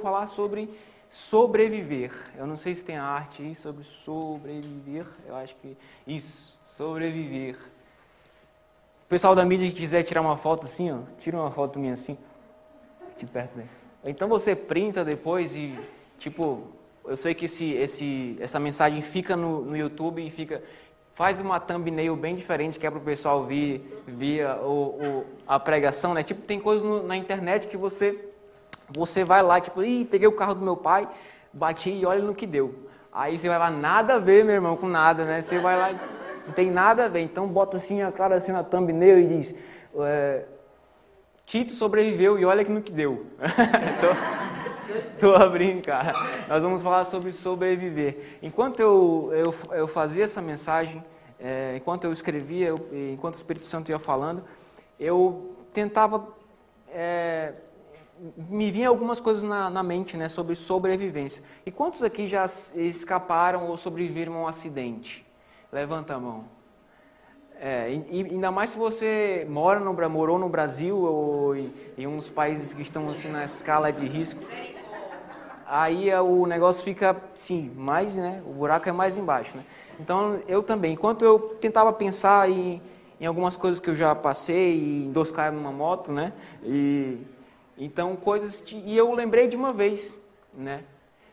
falar sobre sobreviver. Eu não sei se tem arte aí sobre sobreviver. Eu acho que isso, sobreviver. O pessoal da mídia que quiser tirar uma foto assim, ó, tira uma foto minha assim, de perto bem. Então você printa depois e tipo, eu sei que esse, esse, essa mensagem fica no, no YouTube e fica faz uma thumbnail bem diferente que é para o pessoal vir via o, o, a pregação, né? Tipo, tem coisas na internet que você você vai lá, tipo, ih, peguei o carro do meu pai, bati e olha no que deu. Aí você vai lá, nada a ver, meu irmão, com nada, né? Você vai lá, não tem nada a ver. Então bota assim a cara assim na thumbnail e diz, é, Tito sobreviveu e olha no que deu. Estou a brincar. Nós vamos falar sobre sobreviver. Enquanto eu, eu, eu fazia essa mensagem, é, enquanto eu escrevia, eu, enquanto o Espírito Santo ia falando, eu tentava é, me vinha algumas coisas na, na, mente né, sobre sobrevivência. E quantos aqui já escaparam ou sobreviveram a um acidente? Levanta a mão. É, e, ainda mais se você mora no, morou no Brasil ou em, em uns países que estão assim na escala de risco. Aí é, o negócio fica, sim, mais, né? O buraco é mais embaixo, né? Então eu também, enquanto eu tentava pensar em, em algumas coisas que eu já passei, em dois caras numa moto, né? E então, coisas. E eu lembrei de uma vez, né?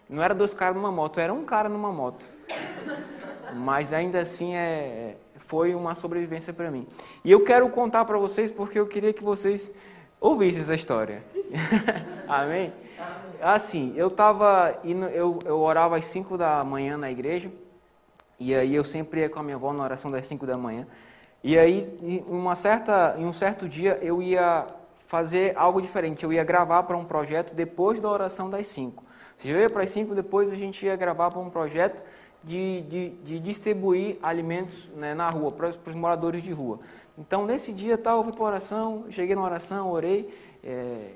Não era dois caras numa moto, era um cara numa moto. Mas ainda assim é, foi uma sobrevivência para mim. E eu quero contar para vocês porque eu queria que vocês ouvissem essa história. Amém? Assim, eu tava indo, eu, eu orava às 5 da manhã na igreja. E aí eu sempre ia com a minha avó na oração das 5 da manhã. E aí, em, uma certa, em um certo dia, eu ia fazer algo diferente. Eu ia gravar para um projeto depois da oração das 5. Se eu ia para as 5, depois a gente ia gravar para um projeto de, de, de distribuir alimentos né, na rua, para os, para os moradores de rua. Então, nesse dia, tal, eu fui para a oração, cheguei na oração, orei, é,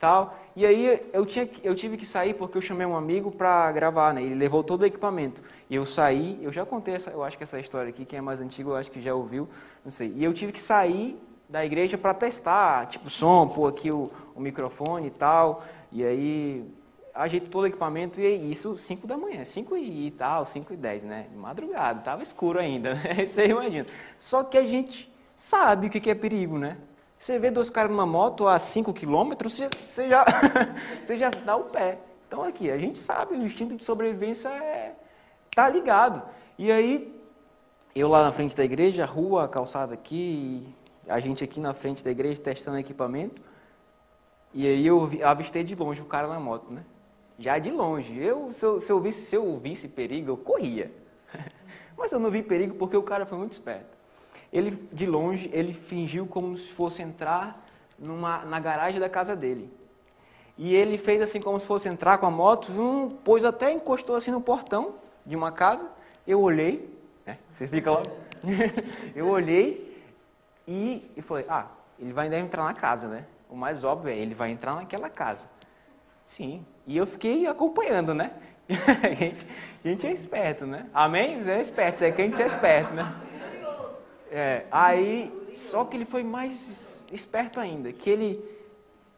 tal. E aí eu, tinha, eu tive que sair porque eu chamei um amigo para gravar, né? Ele levou todo o equipamento. E eu saí, eu já contei essa, eu acho que essa história aqui, quem é mais antigo, eu acho que já ouviu, não sei. E eu tive que sair da igreja para testar, tipo som, pôr aqui o, o, microfone e tal. E aí ajeito todo o equipamento e isso 5 da manhã, 5 e, tal, 5 e 10, né? Madrugada, tava escuro ainda, né? Você imagina. Só que a gente sabe o que é perigo, né? Você vê dois caras numa moto a 5 quilômetros, você já, você já dá o pé. Então aqui, a gente sabe, o instinto de sobrevivência é, tá ligado. E aí, eu lá na frente da igreja, rua, calçada aqui, a gente aqui na frente da igreja testando equipamento. E aí eu avistei de longe o cara na moto, né? Já de longe. Eu, se eu, se eu, visse, se eu visse perigo, eu corria. Mas eu não vi perigo porque o cara foi muito esperto. Ele, de longe, ele fingiu como se fosse entrar numa, na garagem da casa dele. E ele fez assim como se fosse entrar com a moto, um, pois até encostou assim no portão de uma casa. Eu olhei, né? você fica lá. eu olhei e, e falei, ah, ele vai ainda entrar na casa, né? O mais óbvio é, ele vai entrar naquela casa. Sim. E eu fiquei acompanhando, né? a, gente, a gente é esperto, né? Amém? Você é esperto, é que a gente é esperto, né? É, aí, só que ele foi mais esperto ainda, que ele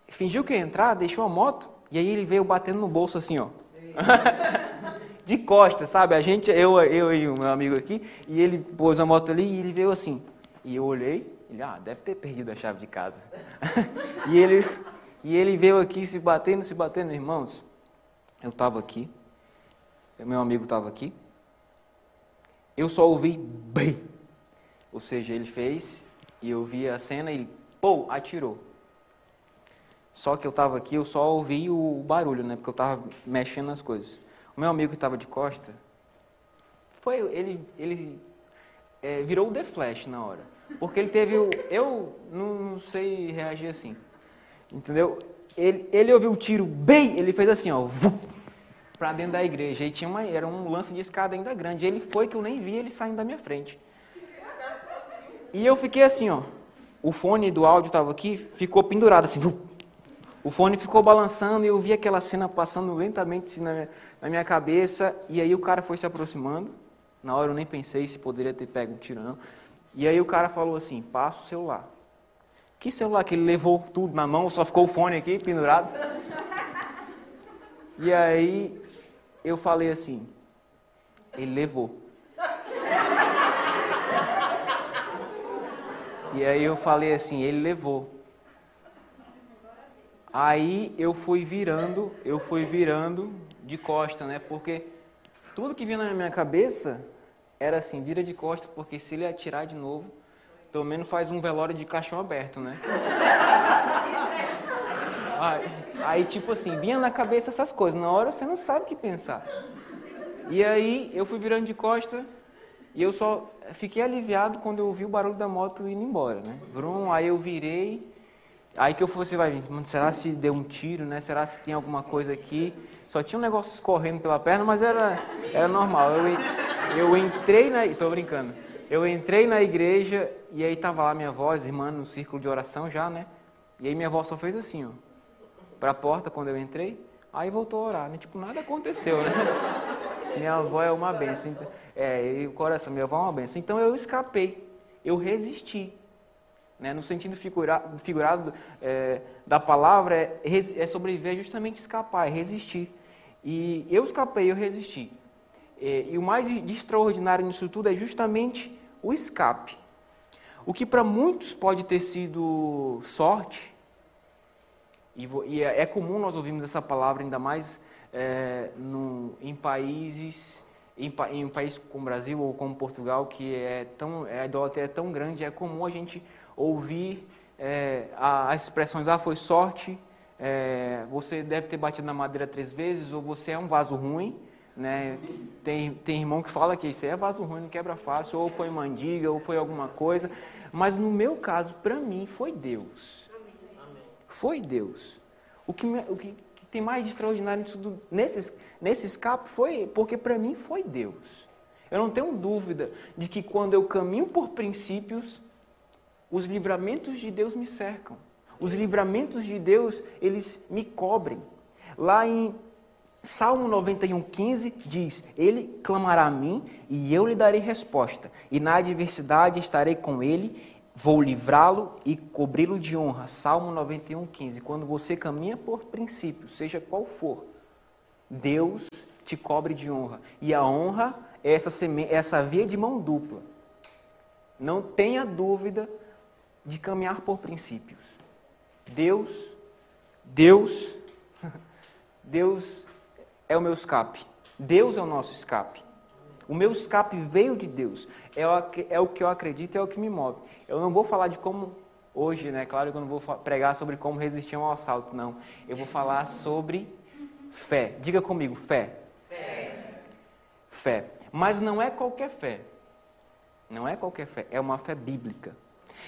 fingiu que ia entrar, deixou a moto, e aí ele veio batendo no bolso assim, ó. De costas, sabe? A gente, eu, eu e o meu amigo aqui, e ele pôs a moto ali e ele veio assim. E eu olhei, ele, ah, deve ter perdido a chave de casa. e, ele, e ele veio aqui se batendo, se batendo, irmãos. Eu estava aqui, meu amigo estava aqui. Eu só ouvi bem. Ou seja, ele fez e eu vi a cena e ele, pô, atirou. Só que eu estava aqui, eu só ouvi o barulho, né? Porque eu estava mexendo nas coisas. O meu amigo que estava de costa, foi ele, ele é, virou o The Flash na hora. Porque ele teve o. Eu não, sei reagir assim. Entendeu? Ele, ele ouviu o tiro bem, ele fez assim, ó, para dentro da igreja. E tinha uma, era um lance de escada ainda grande. Ele foi que eu nem vi ele saindo da minha frente. E eu fiquei assim, ó. O fone do áudio estava aqui, ficou pendurado assim. O fone ficou balançando e eu vi aquela cena passando lentamente assim, na, minha, na minha cabeça. E aí o cara foi se aproximando. Na hora eu nem pensei se poderia ter pego um tiro, não. E aí o cara falou assim: passa o celular. Que celular? Que ele levou tudo na mão, só ficou o fone aqui pendurado. E aí eu falei assim, ele levou. E aí eu falei assim, ele levou. Aí eu fui virando, eu fui virando de costa, né? Porque tudo que vinha na minha cabeça era assim, vira de costa, porque se ele atirar de novo, pelo menos faz um velório de caixão aberto, né? Aí, aí, tipo assim, vinha na cabeça essas coisas, na hora você não sabe o que pensar. E aí eu fui virando de costa e eu só fiquei aliviado quando eu ouvi o barulho da moto indo embora, né? Vrum, aí eu virei Aí que eu fosse, vai, será se deu um tiro, né? Será se tem alguma coisa aqui? Só tinha um negócio escorrendo pela perna, mas era, era normal. Eu, eu entrei na. Tô brincando. Eu entrei na igreja e aí tava lá minha voz, irmã, no círculo de oração já, né? E aí minha voz só fez assim, ó. Pra porta quando eu entrei. Aí voltou a orar, né? Tipo, nada aconteceu, né? Minha avó é uma benção. É, e o coração, minha avó é uma benção. Então eu escapei. Eu resisti. Né? No sentido figurado, figurado é, da palavra, é, é sobreviver, é justamente escapar, é resistir. E eu escapei, eu resisti. É, e o mais extraordinário nisso tudo é justamente o escape. O que para muitos pode ter sido sorte, e, e é, é, comum nós ouvirmos essa palavra, ainda mais é, no, em países, em, em, um país como o Brasil ou como Portugal, que é tão, a idolatria é tão grande, é comum a gente ouvir é, as expressões, ah, foi sorte, é, você deve ter batido na madeira três vezes, ou você é um vaso ruim, né? Tem, tem irmão que fala que isso é vaso ruim, não quebra fácil, ou foi mandiga, ou foi alguma coisa. Mas no meu caso, para mim, foi Deus. Foi Deus. O que, o que tem mais de extraordinário tudo, nesse, nesse escape foi porque para mim foi Deus. Eu não tenho dúvida de que quando eu caminho por princípios, os livramentos de Deus me cercam. Os livramentos de Deus, eles me cobrem. Lá em Salmo 91,15 diz: Ele clamará a mim e eu lhe darei resposta, e na adversidade estarei com ele, vou livrá-lo e cobri-lo de honra. Salmo 91,15. Quando você caminha por princípio, seja qual for, Deus te cobre de honra. E a honra é essa, essa via de mão dupla. Não tenha dúvida de caminhar por princípios. Deus, Deus, Deus é o meu escape. Deus é o nosso escape. O meu escape veio de Deus. É o, é o que eu acredito, é o que me move. Eu não vou falar de como hoje, né? Claro que eu não vou pregar sobre como resistir ao assalto, não. Eu vou falar sobre fé. Diga comigo, fé. Fé. Fé. Mas não é qualquer fé. Não é qualquer fé, é uma fé bíblica.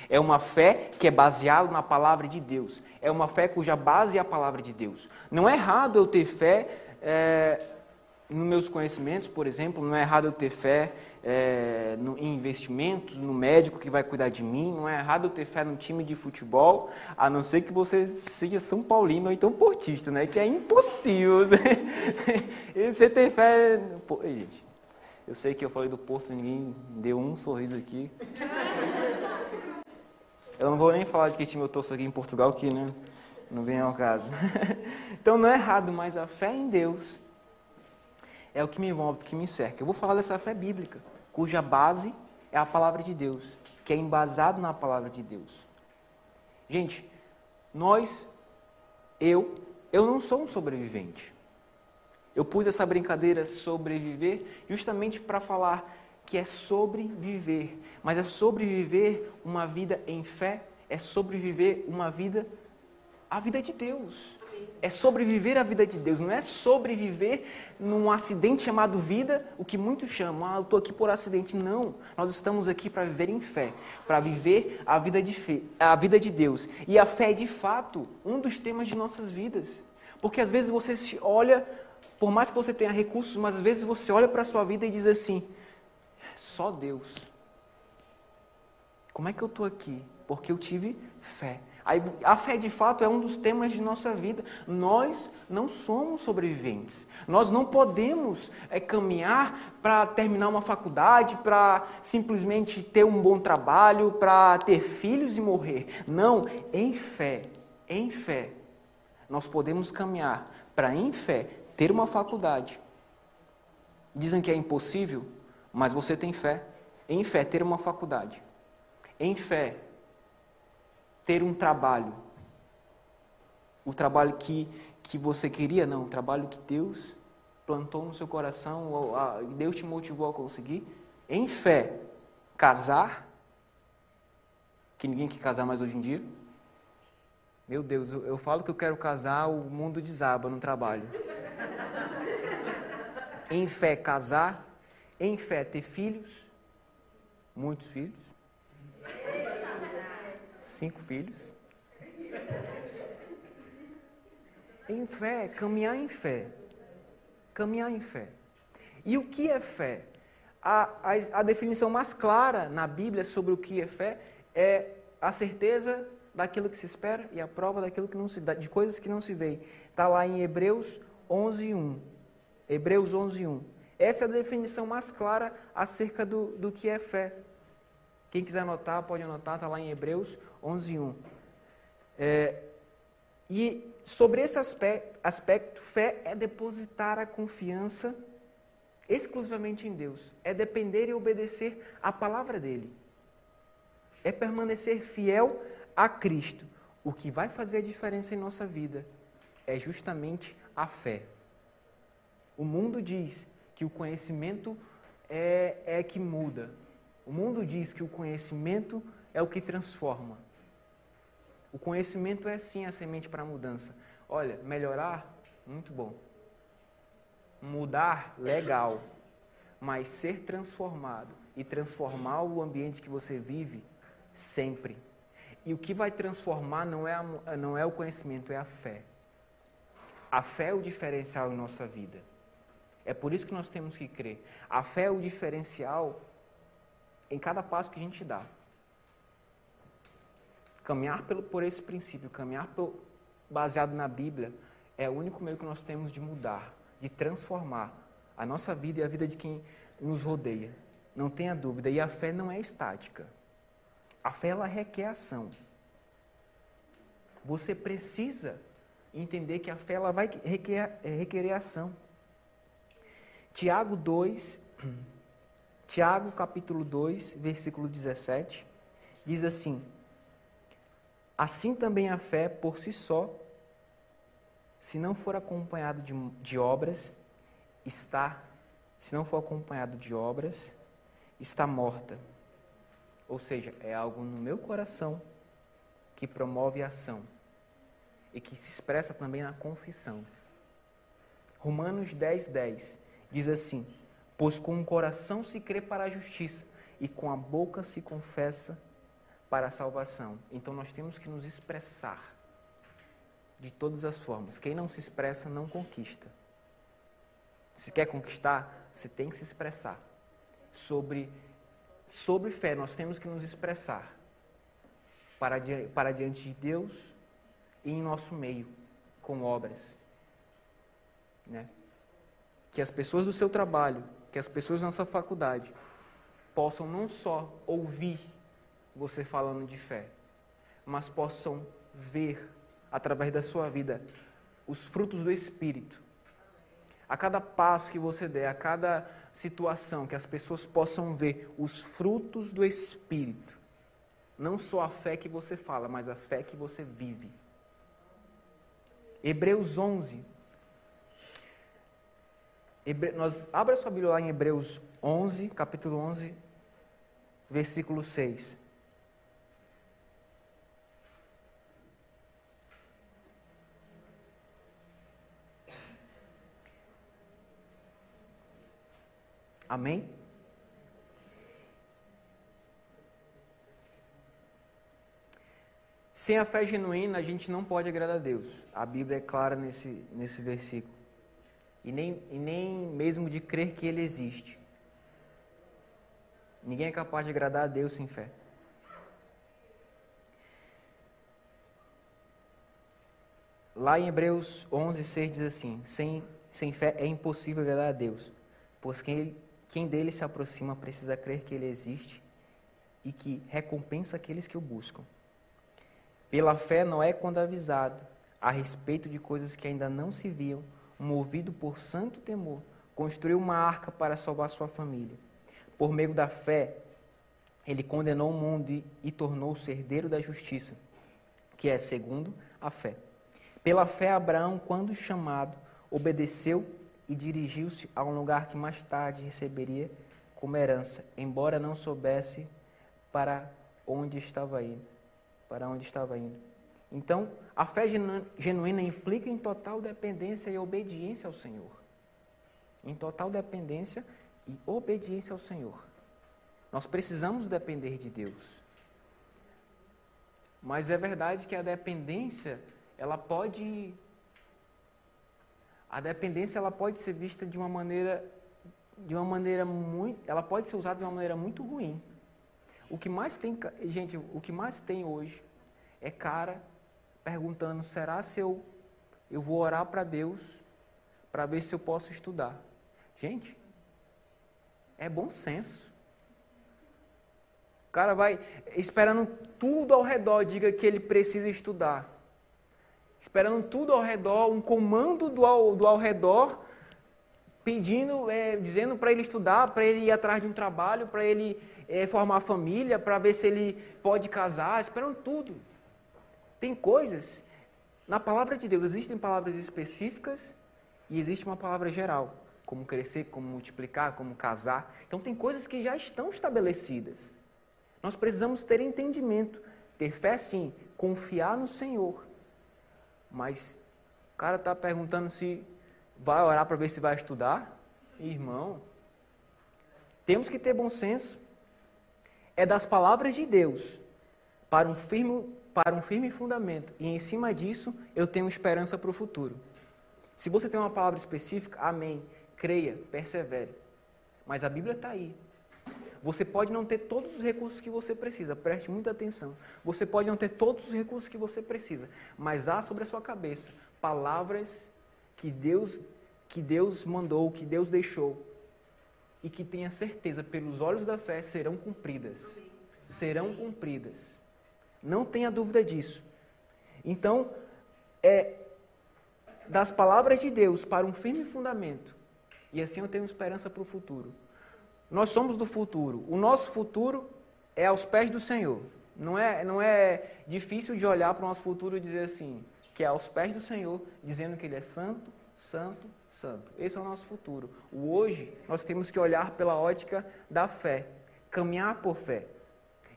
É uma fé que é baseada na palavra de Deus. É uma fé cuja base é a palavra de Deus. Não é errado eu ter fé é, nos meus conhecimentos, por exemplo, não é errado eu ter fé é, no, em investimentos, no médico que vai cuidar de mim, não é errado eu ter fé no time de futebol, a não ser que você seja São Paulino ou então portista, né? Que é impossível você ter fé. Pô, gente, eu sei que eu falei do Porto, ninguém deu um sorriso aqui. Eu não vou nem falar de que time eu torço aqui em Portugal, que né, não vem ao caso. então não é errado, mas a fé em Deus é o que me envolve, que me cerca. Eu vou falar dessa fé bíblica, cuja base é a palavra de Deus, que é embasado na palavra de Deus. Gente, nós, eu, eu não sou um sobrevivente. Eu pus essa brincadeira sobreviver justamente para falar que é sobreviver, mas é sobreviver uma vida em fé, é sobreviver uma vida, a vida de Deus. É sobreviver a vida de Deus, não é sobreviver num acidente chamado vida, o que muitos chamam, ah, eu estou aqui por acidente. Não, nós estamos aqui para viver em fé, para viver a vida, de fé, a vida de Deus. E a fé é, de fato, um dos temas de nossas vidas. Porque às vezes você se olha, por mais que você tenha recursos, mas às vezes você olha para a sua vida e diz assim: só Deus. Como é que eu estou aqui? Porque eu tive fé. A fé, de fato, é um dos temas de nossa vida. Nós não somos sobreviventes. Nós não podemos é, caminhar para terminar uma faculdade, para simplesmente ter um bom trabalho, para ter filhos e morrer. Não, em fé, em fé, nós podemos caminhar para, em fé, ter uma faculdade. Dizem que é impossível, mas você tem fé. Em fé, ter uma faculdade. Em fé, ter um trabalho. O trabalho que, que você queria, não, o trabalho que Deus plantou no seu coração, Deus te motivou a conseguir. Em fé, casar, que ninguém quer casar mais hoje em dia. Meu Deus, eu, eu falo que eu quero casar, o mundo desaba no trabalho. em fé, casar. Em fé, ter filhos. Muitos filhos. Cinco filhos. Em fé, caminhar em fé. Caminhar em fé. E o que é fé? A, a, a definição mais clara na Bíblia sobre o que é fé é a certeza daquilo que se espera e a prova daquilo que não se de coisas que não se veem. Está lá em Hebreus 11:1. Hebreus 11:1. Essa é a definição mais clara acerca do, do que é fé. Quem quiser anotar, pode anotar, está lá em Hebreus 11:1. É, e sobre esse aspecto, aspecto, fé é depositar a confiança exclusivamente em Deus, é depender e obedecer à palavra dele é permanecer fiel a Cristo. O que vai fazer a diferença em nossa vida é justamente a fé. O mundo diz que o conhecimento é, é que muda. O mundo diz que o conhecimento é o que transforma. O conhecimento é sim a semente para a mudança. Olha, melhorar, muito bom. Mudar, legal. Mas ser transformado e transformar o ambiente que você vive, sempre. E o que vai transformar não é, a, não é o conhecimento, é a fé. A fé é o diferencial em nossa vida. É por isso que nós temos que crer. A fé é o diferencial em cada passo que a gente dá. Caminhar pelo, por esse princípio, caminhar pelo, baseado na Bíblia, é o único meio que nós temos de mudar, de transformar a nossa vida e a vida de quem nos rodeia. Não tenha dúvida. E a fé não é estática. A fé ela requer ação. Você precisa entender que a fé ela vai requer, requerer ação. Tiago 2, Tiago capítulo 2, versículo 17, diz assim: Assim também a fé por si só, se não for acompanhado de, de obras, está, se não for acompanhado de obras, está morta. Ou seja, é algo no meu coração que promove a ação e que se expressa também na confissão. Romanos 10, 10 diz assim: Pois com o coração se crê para a justiça e com a boca se confessa para a salvação. Então nós temos que nos expressar de todas as formas. Quem não se expressa não conquista. Se quer conquistar, você tem que se expressar sobre sobre fé, nós temos que nos expressar para, para diante de Deus e em nosso meio, com obras. Né? Que as pessoas do seu trabalho, que as pessoas da nossa faculdade, possam não só ouvir você falando de fé, mas possam ver através da sua vida os frutos do Espírito. A cada passo que você der, a cada situação, que as pessoas possam ver os frutos do Espírito. Não só a fé que você fala, mas a fé que você vive. Hebreus 11. Hebre... Nós, abra sua Bíblia lá em Hebreus 11, capítulo 11, versículo 6. Amém? Sem a fé genuína, a gente não pode agradar a Deus. A Bíblia é clara nesse, nesse versículo. E nem, e nem mesmo de crer que Ele existe. Ninguém é capaz de agradar a Deus sem fé. Lá em Hebreus 11, 6 diz assim: sem, sem fé é impossível agradar a Deus, pois quem quem dele se aproxima precisa crer que ele existe e que recompensa aqueles que o buscam. Pela fé, Noé, quando avisado a respeito de coisas que ainda não se viam, movido por santo temor, construiu uma arca para salvar sua família. Por meio da fé, ele condenou o mundo e, e tornou-se herdeiro da justiça, que é segundo a fé. Pela fé, Abraão, quando chamado, obedeceu e dirigiu-se a um lugar que mais tarde receberia como herança, embora não soubesse para onde estava indo. Para onde estava indo. Então, a fé genuína implica em total dependência e obediência ao Senhor. Em total dependência e obediência ao Senhor. Nós precisamos depender de Deus. Mas é verdade que a dependência, ela pode a dependência ela pode ser vista de uma maneira de uma maneira muito, ela pode ser usada de uma maneira muito ruim. O que mais tem, gente, o que mais tem hoje é cara perguntando: será se eu eu vou orar para Deus para ver se eu posso estudar? Gente, é bom senso. O cara vai esperando tudo ao redor, diga que ele precisa estudar. Esperando tudo ao redor, um comando do ao, do ao redor, pedindo, é, dizendo para ele estudar, para ele ir atrás de um trabalho, para ele é, formar família, para ver se ele pode casar, esperando tudo. Tem coisas, na palavra de Deus, existem palavras específicas e existe uma palavra geral, como crescer, como multiplicar, como casar. Então tem coisas que já estão estabelecidas. Nós precisamos ter entendimento, ter fé sim, confiar no Senhor. Mas o cara está perguntando se vai orar para ver se vai estudar. Irmão, temos que ter bom senso. É das palavras de Deus para um firme, para um firme fundamento. E em cima disso, eu tenho esperança para o futuro. Se você tem uma palavra específica, amém. Creia, persevere. Mas a Bíblia está aí. Você pode não ter todos os recursos que você precisa, preste muita atenção. Você pode não ter todos os recursos que você precisa, mas há sobre a sua cabeça palavras que Deus que Deus mandou, que Deus deixou e que tenha certeza pelos olhos da fé serão cumpridas. Serão cumpridas. Não tenha dúvida disso. Então, é das palavras de Deus para um firme fundamento. E assim eu tenho esperança para o futuro. Nós somos do futuro. O nosso futuro é aos pés do Senhor. Não é, não é difícil de olhar para o nosso futuro e dizer assim, que é aos pés do Senhor, dizendo que Ele é santo, santo, santo. Esse é o nosso futuro. O hoje, nós temos que olhar pela ótica da fé, caminhar por fé.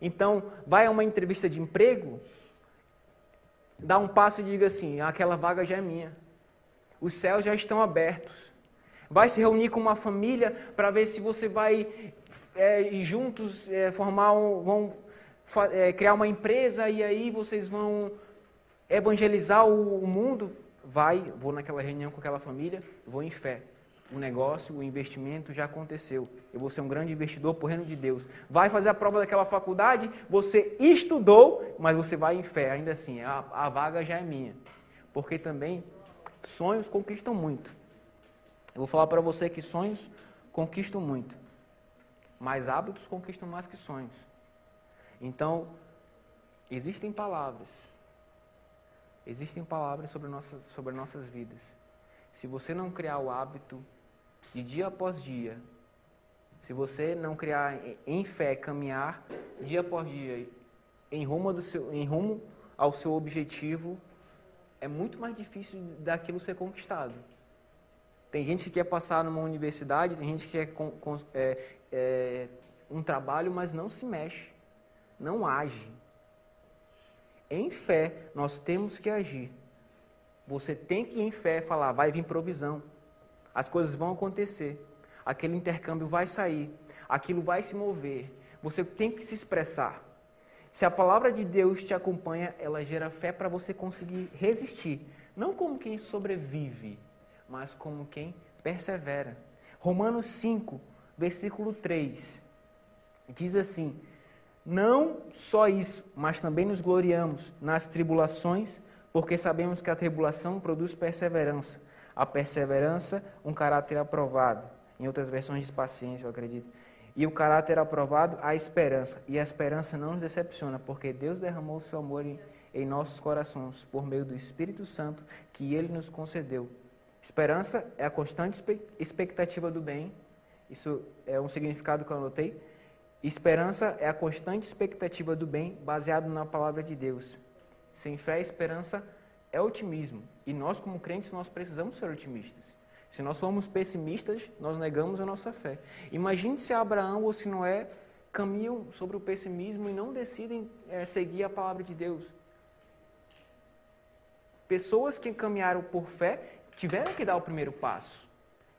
Então, vai a uma entrevista de emprego, dá um passo e diga assim: aquela vaga já é minha. Os céus já estão abertos. Vai se reunir com uma família para ver se você vai é, juntos é, formar um, vão é, criar uma empresa e aí vocês vão evangelizar o, o mundo. Vai, vou naquela reunião com aquela família, vou em fé. O negócio, o investimento já aconteceu. Eu vou ser um grande investidor por reino de Deus. Vai fazer a prova daquela faculdade, você estudou, mas você vai em fé. Ainda assim, a, a vaga já é minha. Porque também sonhos conquistam muito. Eu vou falar para você que sonhos conquistam muito, mas hábitos conquistam mais que sonhos. Então, existem palavras, existem palavras sobre nossas, sobre nossas vidas. Se você não criar o hábito de dia após dia, se você não criar em fé, caminhar dia após dia em rumo, do seu, em rumo ao seu objetivo, é muito mais difícil daquilo ser conquistado. Tem gente que quer passar numa universidade, tem gente que quer é, é, um trabalho, mas não se mexe, não age. Em fé, nós temos que agir. Você tem que, em fé, falar: vai vir provisão, as coisas vão acontecer, aquele intercâmbio vai sair, aquilo vai se mover. Você tem que se expressar. Se a palavra de Deus te acompanha, ela gera fé para você conseguir resistir. Não como quem sobrevive, mas como quem persevera. Romanos 5, versículo 3, diz assim: Não só isso, mas também nos gloriamos nas tribulações, porque sabemos que a tribulação produz perseverança. A perseverança, um caráter aprovado. Em outras versões de paciência, eu acredito. E o caráter aprovado, a esperança. E a esperança não nos decepciona, porque Deus derramou o seu amor em, em nossos corações por meio do Espírito Santo que ele nos concedeu. Esperança é a constante expectativa do bem. Isso é um significado que eu anotei. Esperança é a constante expectativa do bem baseado na palavra de Deus. Sem fé, esperança é otimismo. E nós, como crentes, nós precisamos ser otimistas. Se nós formos pessimistas, nós negamos a nossa fé. Imagine se Abraão ou se Noé caminham sobre o pessimismo e não decidem é, seguir a palavra de Deus. Pessoas que caminharam por fé tiveram que dar o primeiro passo.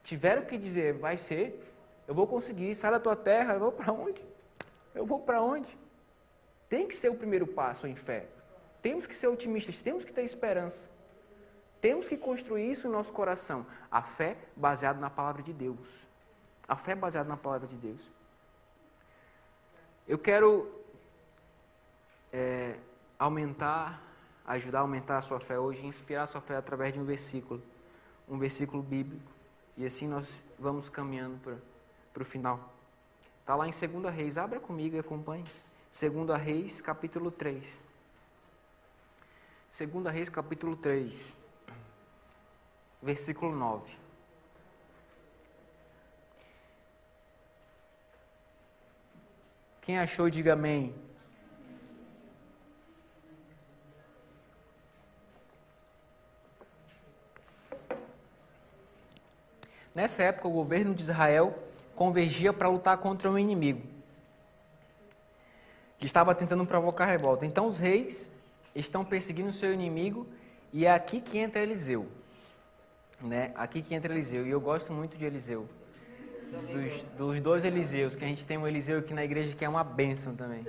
Tiveram que dizer, vai ser, eu vou conseguir, sai da tua terra, eu vou para onde? Eu vou para onde? Tem que ser o primeiro passo em fé. Temos que ser otimistas, temos que ter esperança. Temos que construir isso no nosso coração. A fé baseada na palavra de Deus. A fé baseada na palavra de Deus. Eu quero é, aumentar ajudar a aumentar a sua fé hoje, inspirar a sua fé através de um versículo, um versículo bíblico. E assim nós vamos caminhando para o final. Está lá em 2 Reis, abra comigo e acompanhe. 2 Reis, capítulo 3. 2 Reis, capítulo 3, versículo 9. Quem achou, diga amém. Nessa época, o governo de Israel convergia para lutar contra um inimigo que estava tentando provocar revolta. Então, os reis estão perseguindo o seu inimigo e é aqui que entra Eliseu. Né? Aqui que entra Eliseu. E eu gosto muito de Eliseu. Dos, dos dois Eliseus, que a gente tem um Eliseu aqui na igreja que é uma bênção também.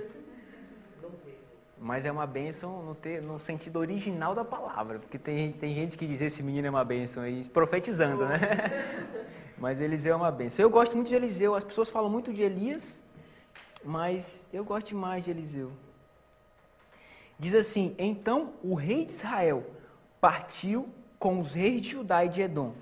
Mas é uma bênção no, ter, no sentido original da palavra. Porque tem, tem gente que diz esse menino é uma bênção, aí, profetizando, né? Mas Eliseu é uma bênção. Eu gosto muito de Eliseu. As pessoas falam muito de Elias, mas eu gosto mais de Eliseu. Diz assim: Então o rei de Israel partiu com os reis de Judá e de Edom,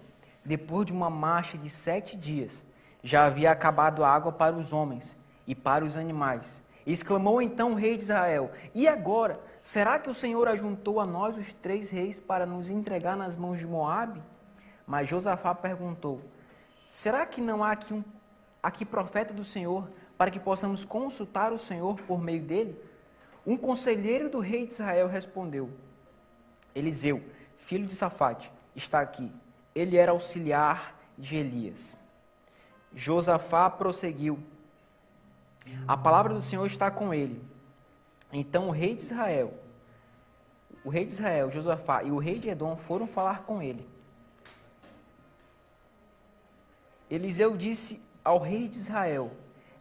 depois de uma marcha de sete dias. Já havia acabado a água para os homens e para os animais Exclamou então o rei de Israel: E agora? Será que o Senhor ajuntou a nós os três reis para nos entregar nas mãos de Moabe? Mas Josafá perguntou: Será que não há aqui um aqui profeta do Senhor para que possamos consultar o Senhor por meio dele? Um conselheiro do rei de Israel respondeu: Eliseu, filho de Safate, está aqui. Ele era auxiliar de Elias. Josafá prosseguiu: a palavra do Senhor está com ele. Então o rei de Israel, o rei de Israel, Josafá e o rei de Edom foram falar com ele. Eliseu disse ao rei de Israel: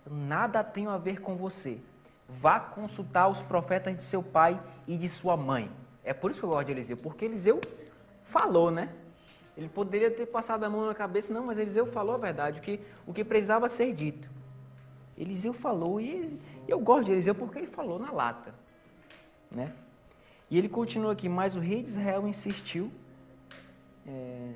Nada tenho a ver com você. Vá consultar os profetas de seu pai e de sua mãe. É por isso que eu gosto de Eliseu, porque Eliseu falou, né? Ele poderia ter passado a mão na cabeça, não, mas Eliseu falou a verdade, o que, o que precisava ser dito. Eliseu falou, e eu gosto de Eliseu porque ele falou na lata. Né? E ele continua aqui, mas o rei de Israel insistiu. É,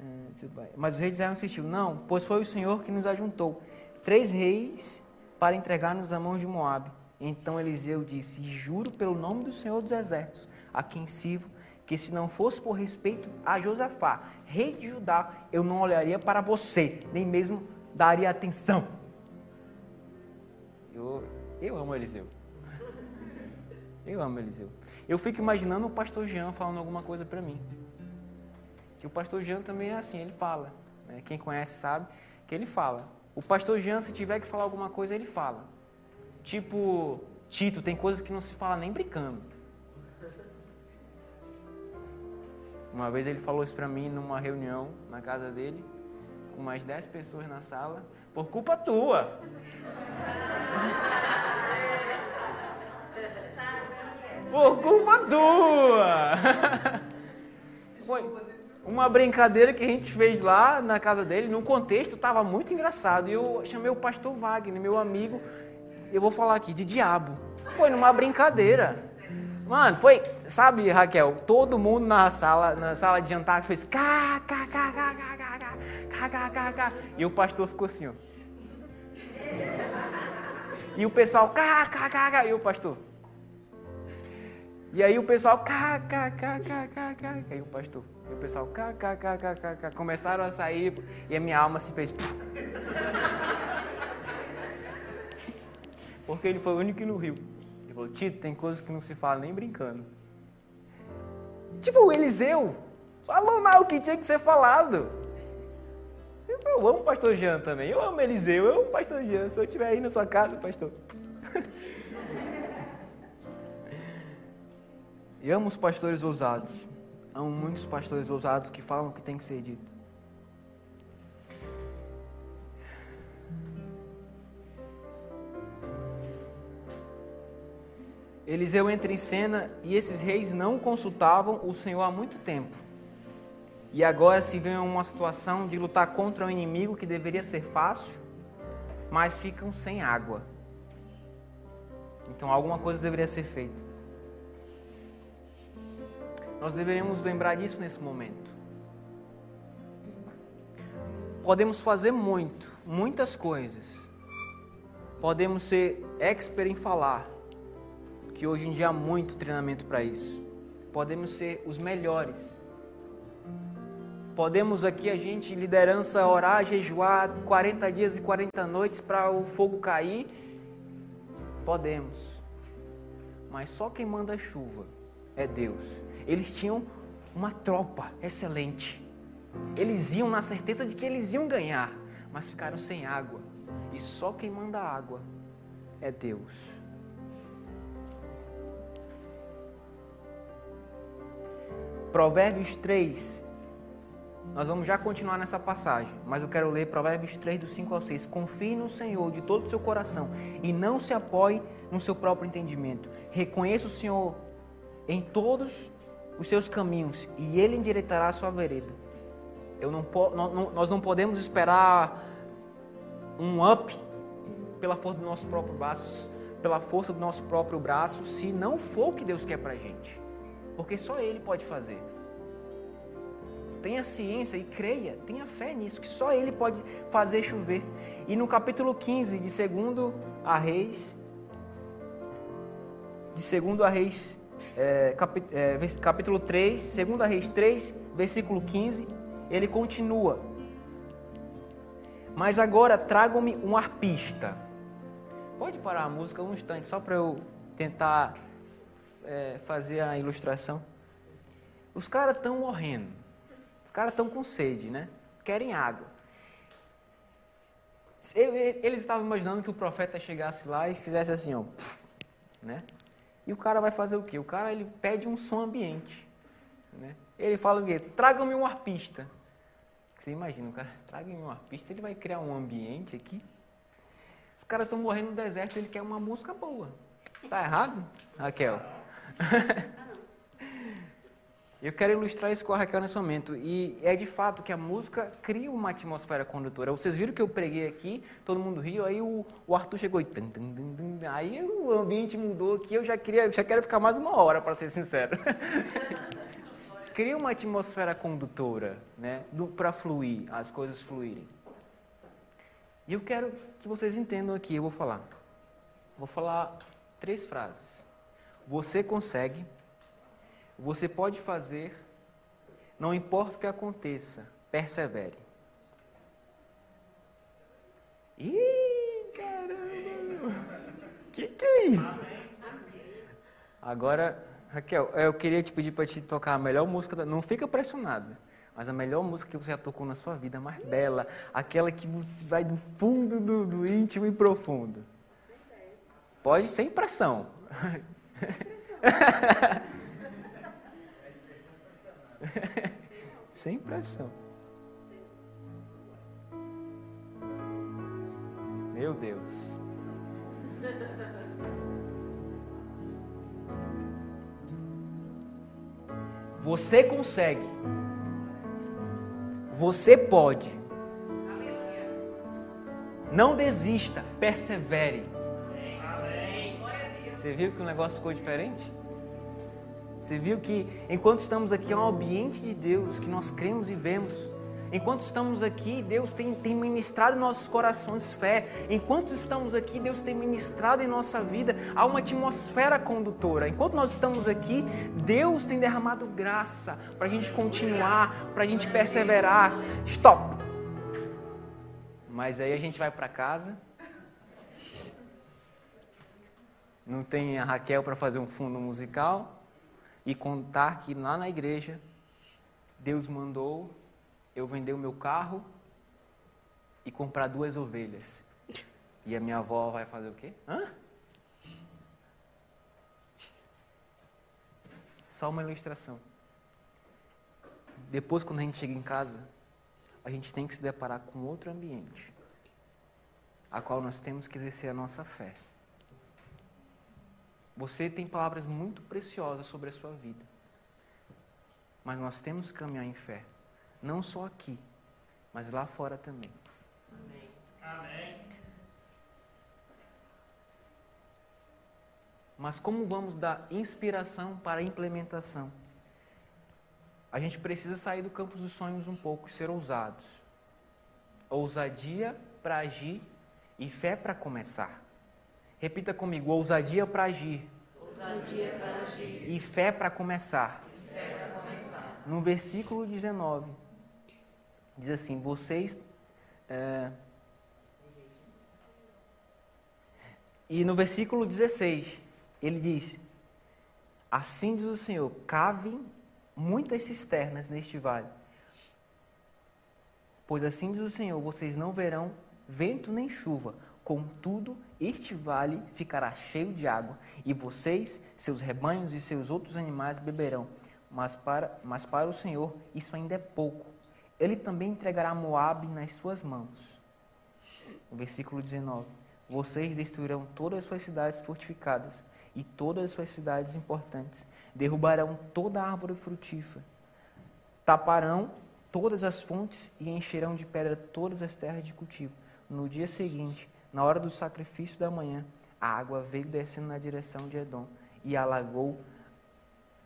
é, mas o rei de Israel insistiu, não, pois foi o Senhor que nos ajuntou. Três reis para entregar-nos à mão de Moabe. Então Eliseu disse, juro pelo nome do Senhor dos Exércitos, a quem sirvo, que se não fosse por respeito a Josafá, rei de Judá, eu não olharia para você, nem mesmo daria atenção. Eu, eu amo Eliseu. Eu amo Eliseu. Eu fico imaginando o pastor Jean falando alguma coisa para mim. Que o pastor Jean também é assim, ele fala. Né? Quem conhece sabe que ele fala. O pastor Jean, se tiver que falar alguma coisa, ele fala. Tipo, Tito, tem coisas que não se fala nem brincando. Uma vez ele falou isso para mim numa reunião na casa dele, com mais 10 pessoas na sala, por culpa tua. Por culpa tua! Foi uma brincadeira que a gente fez lá na casa dele, num contexto, estava muito engraçado. E eu chamei o pastor Wagner, meu amigo, eu vou falar aqui, de diabo. Foi numa brincadeira. Mano, foi, sabe, Raquel, todo mundo na sala, na sala de jantar fez cá, cá, cá, cá, cá, cá, cá, cá, cá, cá. E o pastor ficou assim, ó. E o pessoal, cá, cá, cá, cá. E o pastor. E aí o pessoal, cá, cá, cá, cá, cá, cá. E o pastor. E o pessoal, kkkkkk, começaram a sair e a minha alma se fez. Porque ele foi o único não riu. Ele falou, Tito, tem coisas que não se fala nem brincando. Tipo, o Eliseu falou mal o que tinha que ser falado. Eu amo o pastor Jean também. Eu amo Eliseu, eu amo o pastor Jean. Se eu estiver aí na sua casa, pastor. e amo os pastores ousados. Amo muitos pastores ousados que falam o que tem que ser dito. Eliseu entra em cena e esses reis não consultavam o Senhor há muito tempo. E agora se vê uma situação de lutar contra um inimigo que deveria ser fácil, mas ficam sem água. Então alguma coisa deveria ser feita. Nós deveríamos lembrar disso nesse momento. Podemos fazer muito, muitas coisas. Podemos ser expert em falar, que hoje em dia há muito treinamento para isso. Podemos ser os melhores. Podemos aqui a gente, liderança, orar, jejuar 40 dias e 40 noites para o fogo cair. Podemos. Mas só quem manda a chuva é Deus. Eles tinham uma tropa excelente. Eles iam na certeza de que eles iam ganhar, mas ficaram sem água. E só quem manda água é Deus. Provérbios 3. Nós vamos já continuar nessa passagem, mas eu quero ler Provérbios 3, do 5 ao 6. Confie no Senhor de todo o seu coração e não se apoie no seu próprio entendimento. Reconheça o Senhor em todos os seus caminhos e Ele endireitará a sua vereda. Eu não, nós não podemos esperar um up pela força do nosso próprio braço, pela força do nosso próprio braço, se não for o que Deus quer para gente porque só Ele pode fazer. Tenha ciência e creia, tenha fé nisso, que só Ele pode fazer chover. E no capítulo 15 de segundo a Reis, de segundo a Reis, é, é, capítulo 3, segundo a Reis 3, versículo 15, ele continua. Mas agora tragam-me um arpista. Pode parar a música um instante, só para eu tentar é, fazer a ilustração. Os caras estão morrendo. Os caras estão com sede, né? Querem água. Eles estavam imaginando que o profeta chegasse lá e fizesse assim, ó, né? E o cara vai fazer o quê? O cara ele pede um som ambiente, né? Ele fala o quê? Traga-me um arpista. Você imagina, o cara, traga-me um arpista, ele vai criar um ambiente aqui. Os caras estão morrendo no deserto, ele quer uma música boa. Tá errado, Raquel? Eu quero ilustrar isso com a Raquel nesse momento. E é de fato que a música cria uma atmosfera condutora. Vocês viram que eu preguei aqui, todo mundo riu, aí o, o Arthur chegou e. Aí o ambiente mudou aqui, eu já, queria, já quero ficar mais uma hora, para ser sincero. cria uma atmosfera condutora, né? Para fluir, as coisas fluírem. E eu quero que vocês entendam aqui, eu vou falar. Vou falar três frases. Você consegue, você pode fazer, não importa o que aconteça, persevere. Ih, caramba! Que que é isso? Agora, Raquel, eu queria te pedir para te tocar a melhor música, da... não fica pressionada, mas a melhor música que você já tocou na sua vida, a mais bela, aquela que você vai do fundo do, do íntimo e profundo. Pode sem pressão. Sem pressão. Meu Deus. Você consegue. Você pode. Não desista, persevere. Você viu que o negócio ficou diferente? Você viu que enquanto estamos aqui é um ambiente de Deus que nós cremos e vemos. Enquanto estamos aqui, Deus tem, tem ministrado em nossos corações fé. Enquanto estamos aqui, Deus tem ministrado em nossa vida. Há uma atmosfera condutora. Enquanto nós estamos aqui, Deus tem derramado graça para a gente continuar, para a gente perseverar. Stop! Mas aí a gente vai para casa. Não tem a Raquel para fazer um fundo musical e contar que lá na igreja Deus mandou eu vender o meu carro e comprar duas ovelhas. E a minha avó vai fazer o quê? Hã? Só uma ilustração. Depois, quando a gente chega em casa, a gente tem que se deparar com outro ambiente, a qual nós temos que exercer a nossa fé. Você tem palavras muito preciosas sobre a sua vida, mas nós temos que caminhar em fé. Não só aqui, mas lá fora também. Amém. Amém. Mas como vamos dar inspiração para a implementação? A gente precisa sair do campo dos sonhos um pouco e ser ousados. Ousadia para agir e fé para começar. Repita comigo: ousadia para agir. Ousadia para agir. E fé para começar. Fé começar. No versículo 19 diz assim: vocês. É... E no versículo 16, ele diz: Assim diz o Senhor: cavem muitas cisternas neste vale. Pois assim diz o Senhor: vocês não verão vento nem chuva, contudo, este vale ficará cheio de água, e vocês, seus rebanhos e seus outros animais beberão. Mas para, mas para o Senhor isso ainda é pouco ele também entregará Moabe nas suas mãos. Versículo 19: Vocês destruirão todas as suas cidades fortificadas e todas as suas cidades importantes, derrubarão toda árvore frutífera, taparão todas as fontes e encherão de pedra todas as terras de cultivo. No dia seguinte, na hora do sacrifício da manhã, a água veio descendo na direção de Edom e alagou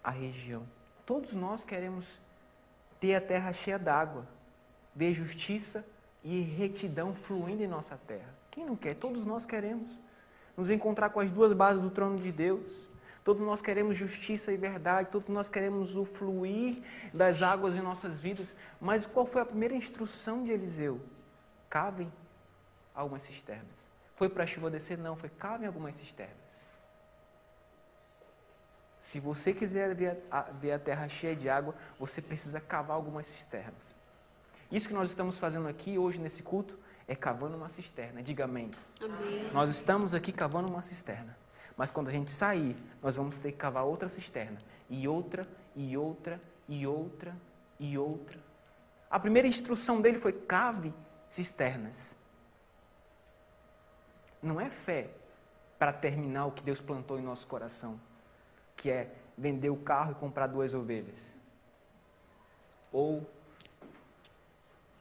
a região. Todos nós queremos ter a terra cheia d'água, ver justiça e retidão fluindo em nossa terra. Quem não quer? Todos nós queremos nos encontrar com as duas bases do trono de Deus. Todos nós queremos justiça e verdade, todos nós queremos o fluir das águas em nossas vidas. Mas qual foi a primeira instrução de Eliseu? Cavem algumas cisternas. Foi para a chuva descer? Não, foi cavem algumas cisternas. Se você quiser ver a, ver a terra cheia de água, você precisa cavar algumas cisternas. Isso que nós estamos fazendo aqui hoje nesse culto é cavando uma cisterna. Diga amém. amém. Nós estamos aqui cavando uma cisterna. Mas quando a gente sair, nós vamos ter que cavar outra cisterna. E outra, e outra, e outra, e outra. A primeira instrução dele foi cave cisternas. Não é fé para terminar o que Deus plantou em nosso coração que é vender o carro e comprar duas ovelhas. Ou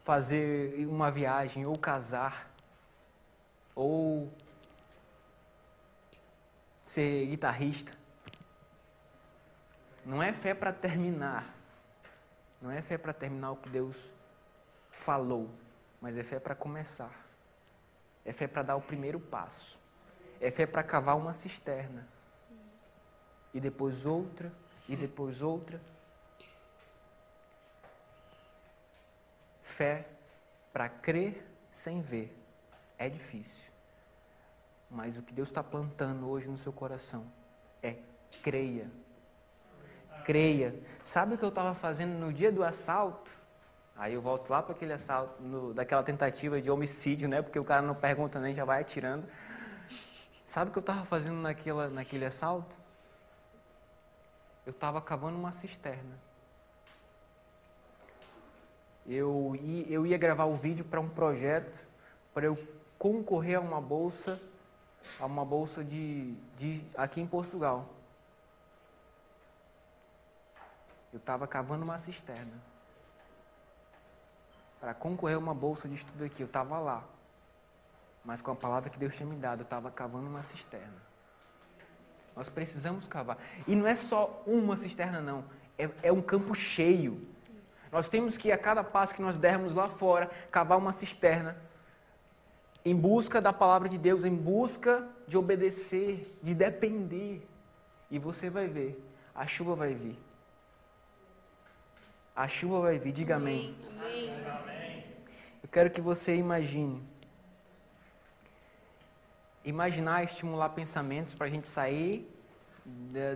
fazer uma viagem, ou casar, ou ser guitarrista. Não é fé para terminar. Não é fé para terminar o que Deus falou, mas é fé para começar. É fé para dar o primeiro passo. É fé para cavar uma cisterna e depois outra, e depois outra. Fé para crer sem ver é difícil. Mas o que Deus está plantando hoje no seu coração é creia. Creia. Sabe o que eu estava fazendo no dia do assalto? Aí eu volto lá para aquele assalto, no, daquela tentativa de homicídio, né? Porque o cara não pergunta nem, já vai atirando. Sabe o que eu estava fazendo naquela, naquele assalto? eu estava cavando uma cisterna. Eu, eu ia gravar o vídeo para um projeto, para eu concorrer a uma bolsa, a uma bolsa de, de aqui em Portugal. Eu estava cavando uma cisterna. Para concorrer a uma bolsa de estudo aqui, eu estava lá. Mas com a palavra que Deus tinha me dado, eu estava cavando uma cisterna. Nós precisamos cavar. E não é só uma cisterna, não. É, é um campo cheio. Nós temos que, a cada passo que nós dermos lá fora, cavar uma cisterna em busca da palavra de Deus, em busca de obedecer, de depender. E você vai ver, a chuva vai vir. A chuva vai vir, diga amém. amém. Eu quero que você imagine. Imaginar, estimular pensamentos para a gente sair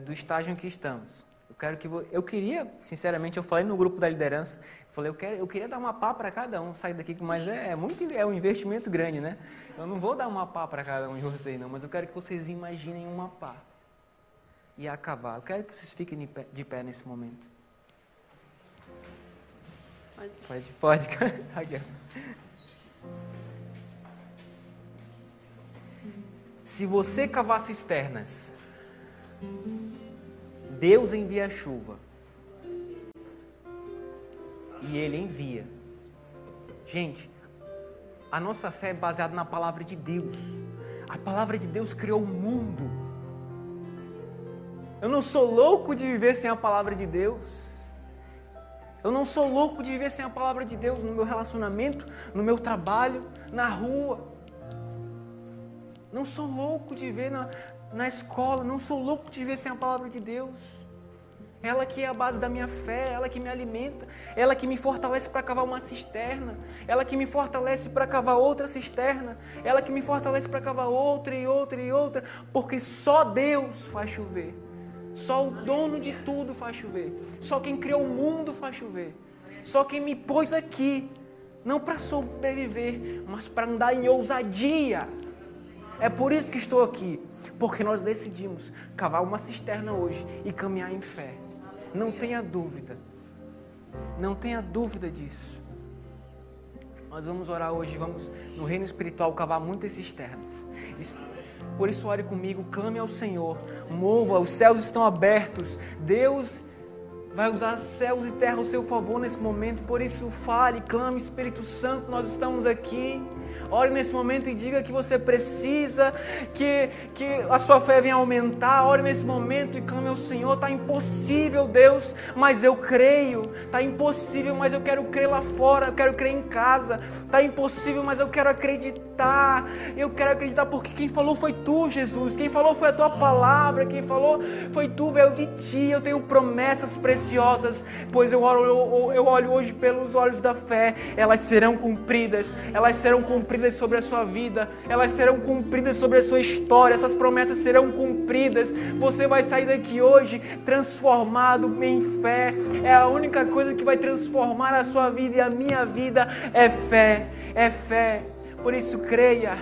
do estágio em que estamos. Eu quero que eu queria, sinceramente, eu falei no grupo da liderança, falei, eu, quero, eu queria dar uma pá para cada um sair daqui, mas é, é, muito é um investimento grande, né? Eu não vou dar uma pá para cada um de vocês não, mas eu quero que vocês imaginem uma pá e acabar. Eu quero que vocês fiquem de pé, de pé nesse momento. Pode, pode. pode. Se você cavar cisternas, Deus envia a chuva. E Ele envia. Gente, a nossa fé é baseada na palavra de Deus. A palavra de Deus criou o mundo. Eu não sou louco de viver sem a palavra de Deus. Eu não sou louco de viver sem a palavra de Deus no meu relacionamento, no meu trabalho, na rua. Não sou louco de viver na, na escola, não sou louco de viver sem a palavra de Deus. Ela que é a base da minha fé, ela que me alimenta, ela que me fortalece para cavar uma cisterna, ela que me fortalece para cavar outra cisterna, ela que me fortalece para cavar outra e outra e outra, porque só Deus faz chover. Só o dono de tudo faz chover. Só quem criou o mundo faz chover. Só quem me pôs aqui, não para sobreviver, mas para andar em ousadia. É por isso que estou aqui, porque nós decidimos cavar uma cisterna hoje e caminhar em fé. Não tenha dúvida. Não tenha dúvida disso. Nós vamos orar hoje, vamos no reino espiritual cavar muitas cisternas. Por isso, ore comigo, clame ao Senhor, mova, os céus estão abertos. Deus vai usar céus e terra ao seu favor nesse momento. Por isso, fale, clame, Espírito Santo, nós estamos aqui. Ore nesse momento e diga que você precisa, que, que a sua fé venha aumentar. Ore nesse momento e clame ao Senhor. Está impossível, Deus, mas eu creio. Está impossível, mas eu quero crer lá fora. Eu quero crer em casa. Está impossível, mas eu quero acreditar. Eu quero acreditar porque quem falou foi tu, Jesus. Quem falou foi a tua palavra. Quem falou foi tu, veio de ti. Eu tenho promessas preciosas, pois eu, oro, eu, eu olho hoje pelos olhos da fé. Elas serão cumpridas. Elas serão cumpridas sobre a sua vida, elas serão cumpridas sobre a sua história, essas promessas serão cumpridas. Você vai sair daqui hoje transformado em fé. É a única coisa que vai transformar a sua vida e a minha vida é fé, é fé. Por isso creia,